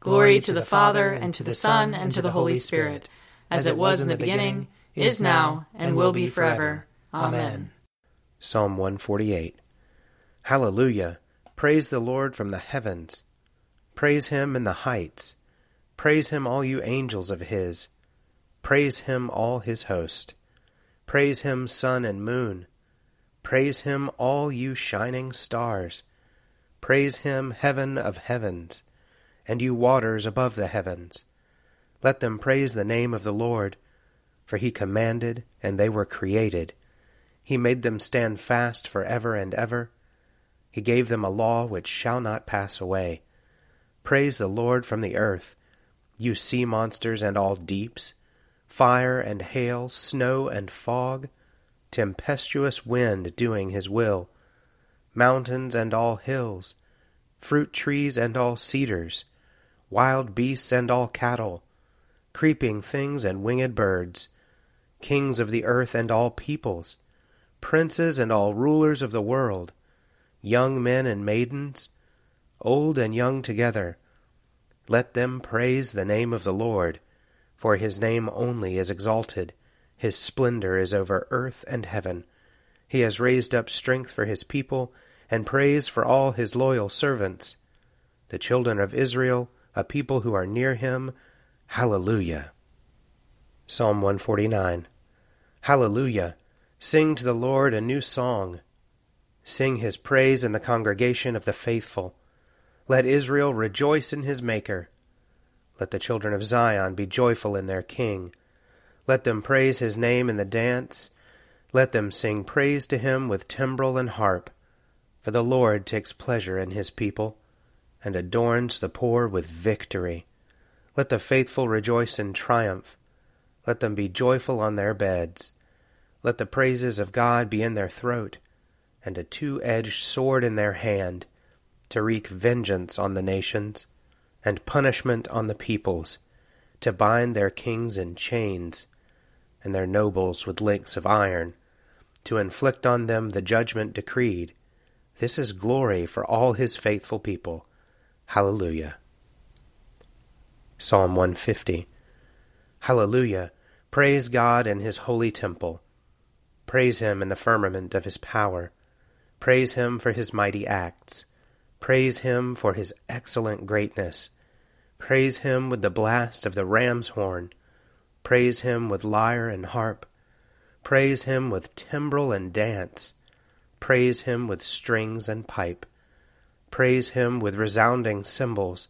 Glory to the Father, and to the Son, and to the Holy Spirit, as it was in the beginning, is now, and will be forever. Amen. Psalm 148 Hallelujah! Praise the Lord from the heavens. Praise him in the heights. Praise him, all you angels of his. Praise him, all his host. Praise him, sun and moon. Praise him, all you shining stars. Praise him, heaven of heavens and you waters above the heavens. Let them praise the name of the Lord, for he commanded, and they were created. He made them stand fast for ever and ever. He gave them a law which shall not pass away. Praise the Lord from the earth, you sea monsters and all deeps, fire and hail, snow and fog, tempestuous wind doing his will, mountains and all hills, fruit trees and all cedars, wild beasts and all cattle, creeping things and winged birds, kings of the earth and all peoples, princes and all rulers of the world, young men and maidens, old and young together. Let them praise the name of the Lord, for his name only is exalted. His splendor is over earth and heaven. He has raised up strength for his people, and praise for all his loyal servants. The children of Israel a people who are near him. Hallelujah. Psalm 149 Hallelujah. Sing to the Lord a new song. Sing his praise in the congregation of the faithful. Let Israel rejoice in his Maker. Let the children of Zion be joyful in their King. Let them praise his name in the dance. Let them sing praise to him with timbrel and harp. For the Lord takes pleasure in his people and adorns the poor with victory. Let the faithful rejoice in triumph. Let them be joyful on their beds. Let the praises of God be in their throat, and a two edged sword in their hand, to wreak vengeance on the nations, and punishment on the peoples, to bind their kings in chains, and their nobles with links of iron, to inflict on them the judgment decreed. This is glory for all his faithful people. Hallelujah. Psalm 150 Hallelujah. Praise God in his holy temple. Praise him in the firmament of his power. Praise him for his mighty acts. Praise him for his excellent greatness. Praise him with the blast of the ram's horn. Praise him with lyre and harp. Praise him with timbrel and dance. Praise him with strings and pipe. Praise him with resounding cymbals.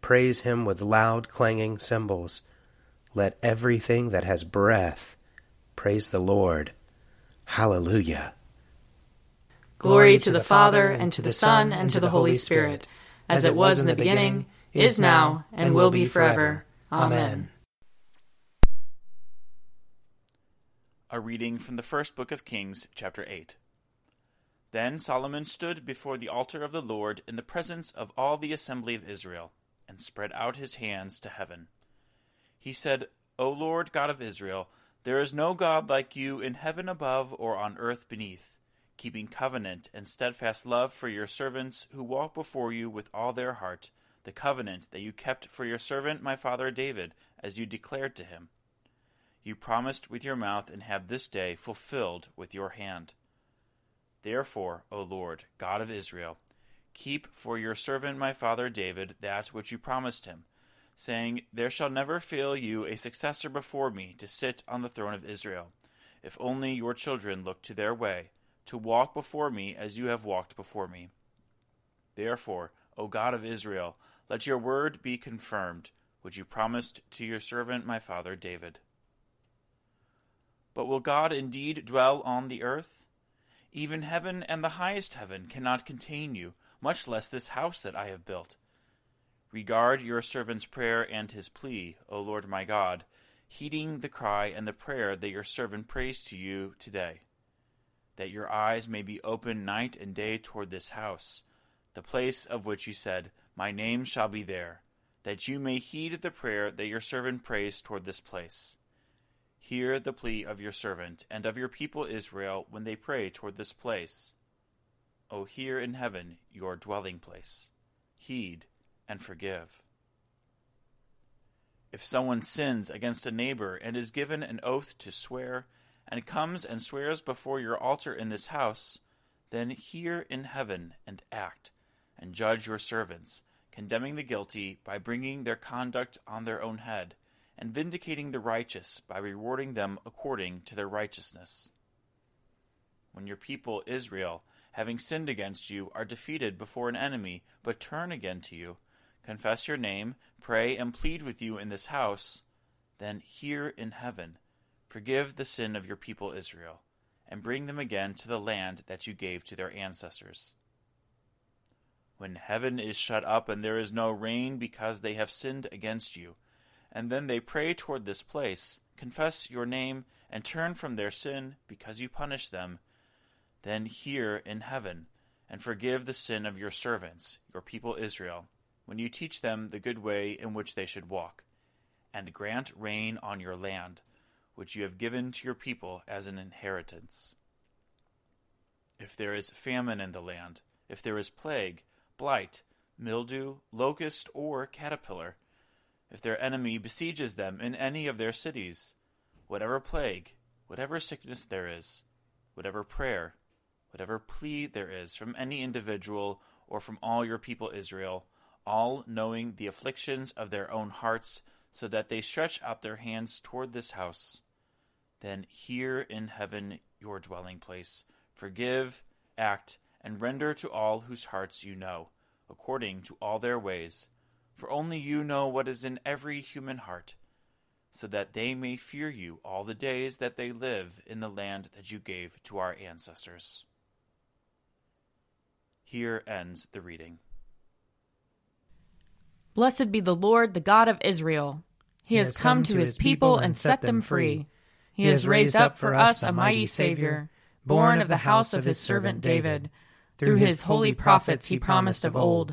Praise him with loud clanging cymbals. Let everything that has breath praise the Lord. Hallelujah. Glory to the Father, and to the Son, and to the Holy Spirit, as it was in the beginning, is now, and will be forever. Amen. A reading from the first book of Kings, chapter 8. Then Solomon stood before the altar of the Lord in the presence of all the assembly of Israel, and spread out his hands to heaven. He said, O Lord God of Israel, there is no God like you in heaven above or on earth beneath, keeping covenant and steadfast love for your servants who walk before you with all their heart, the covenant that you kept for your servant my father David, as you declared to him. You promised with your mouth and have this day fulfilled with your hand. Therefore, O Lord, God of Israel, keep for your servant my father David that which you promised him. saying, There shall never fail you a successor before me to sit on the throne of Israel, if only your children look to their way, to walk before me as you have walked before me. Therefore, O God of Israel, let your word be confirmed, which you promised to your servant my father David. But will God indeed dwell on the earth? Even heaven and the highest heaven cannot contain you, much less this house that I have built. Regard your servant's prayer and his plea, O Lord my God, heeding the cry and the prayer that your servant prays to you today, that your eyes may be open night and day toward this house, the place of which you said, My name shall be there, that you may heed the prayer that your servant prays toward this place. Hear the plea of your servant and of your people Israel when they pray toward this place. O hear in heaven your dwelling place. Heed and forgive. If someone sins against a neighbor and is given an oath to swear, and comes and swears before your altar in this house, then hear in heaven and act, and judge your servants, condemning the guilty by bringing their conduct on their own head, and vindicating the righteous by rewarding them according to their righteousness. When your people Israel, having sinned against you, are defeated before an enemy, but turn again to you, confess your name, pray, and plead with you in this house, then hear in heaven, forgive the sin of your people Israel, and bring them again to the land that you gave to their ancestors. When heaven is shut up and there is no rain because they have sinned against you, and then they pray toward this place, confess your name, and turn from their sin because you punish them, then hear in heaven, and forgive the sin of your servants, your people Israel when you teach them the good way in which they should walk, and grant rain on your land, which you have given to your people as an inheritance. If there is famine in the land, if there is plague, blight, mildew, locust, or caterpillar, if their enemy besieges them in any of their cities, whatever plague, whatever sickness there is, whatever prayer, whatever plea there is from any individual or from all your people Israel, all knowing the afflictions of their own hearts, so that they stretch out their hands toward this house. Then hear in heaven your dwelling place, forgive, act, and render to all whose hearts you know, according to all their ways. For only you know what is in every human heart, so that they may fear you all the days that they live in the land that you gave to our ancestors. Here ends the reading. Blessed be the Lord, the God of Israel. He, has come to his people and set them free. He has raised up for us a mighty Savior, born of the house of his servant David. Through his holy prophets he promised of old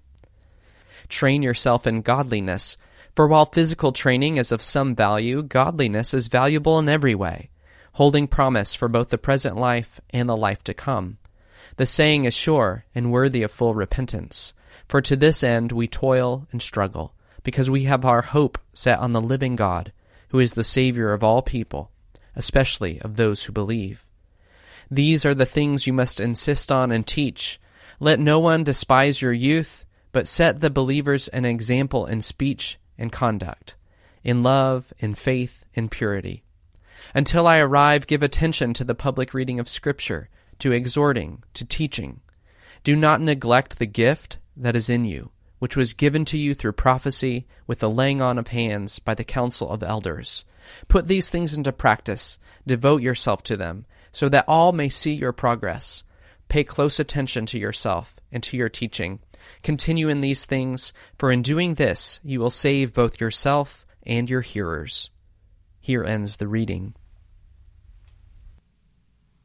Train yourself in godliness, for while physical training is of some value, godliness is valuable in every way, holding promise for both the present life and the life to come. The saying is sure and worthy of full repentance, for to this end we toil and struggle because we have our hope set on the living God, who is the Savior of all people, especially of those who believe. These are the things you must insist on and teach. Let no one despise your youth, but set the believers an example in speech and conduct, in love, in faith, in purity. Until I arrive, give attention to the public reading of Scripture, to exhorting, to teaching. Do not neglect the gift that is in you which was given to you through prophecy with the laying on of hands by the council of elders. Put these things into practice, devote yourself to them, so that all may see your progress. Pay close attention to yourself and to your teaching. Continue in these things, for in doing this you will save both yourself and your hearers. Here ends the reading.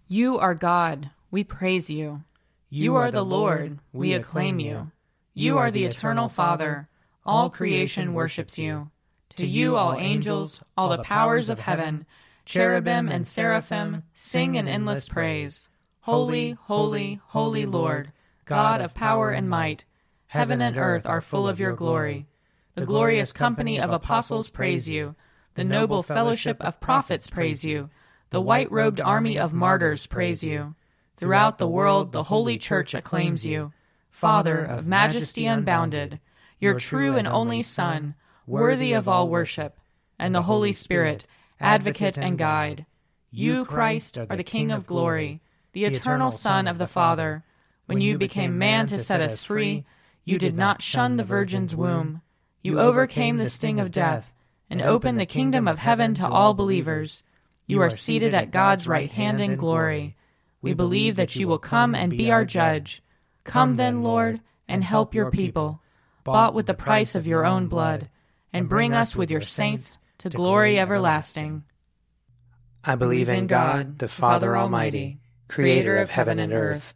You are God, we praise you. You are the Lord, we acclaim you. You are the eternal Father, all creation worships you. To you, all angels, all the powers of heaven, cherubim and seraphim, sing an endless praise. Holy, holy, holy Lord, God of power and might, heaven and earth are full of your glory. The glorious company of apostles praise you. The noble fellowship of prophets praise you. The white robed army of martyrs praise you. Throughout the world, the holy church acclaims you. Father of majesty unbounded, your true and only Son, worthy of all worship, and the Holy Spirit, advocate and guide. You, Christ, are the King of glory, the eternal Son of the Father. When you became man to set us free, you did not shun the Virgin's womb. You overcame the sting of death and opened the kingdom of heaven to all believers. You are seated at God's right hand in glory. We believe that you will come and be our judge. Come then, Lord, and help your people, bought with the price of your own blood, and bring us with your saints to glory everlasting. I believe in God, the Father Almighty, creator of heaven and earth.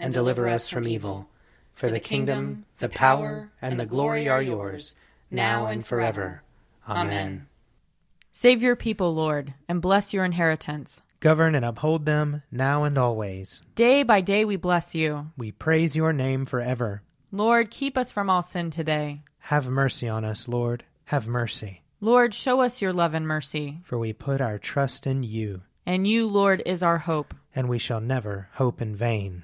and deliver us from evil. For the kingdom, the power, and the glory are yours, now and forever. Amen. Save your people, Lord, and bless your inheritance. Govern and uphold them now and always. Day by day we bless you. We praise your name forever. Lord, keep us from all sin today. Have mercy on us, Lord. Have mercy. Lord, show us your love and mercy. For we put our trust in you. And you, Lord, is our hope. And we shall never hope in vain.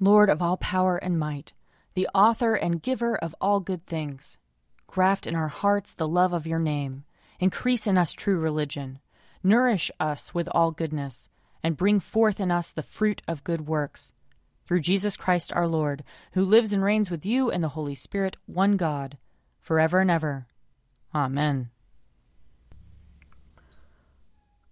Lord of all power and might, the author and giver of all good things, graft in our hearts the love of your name. Increase in us true religion Nourish us with all goodness, and bring forth in us the fruit of good works. Through Jesus Christ our Lord, who lives and reigns with you and the Holy Spirit, one God, forever and ever. Amen.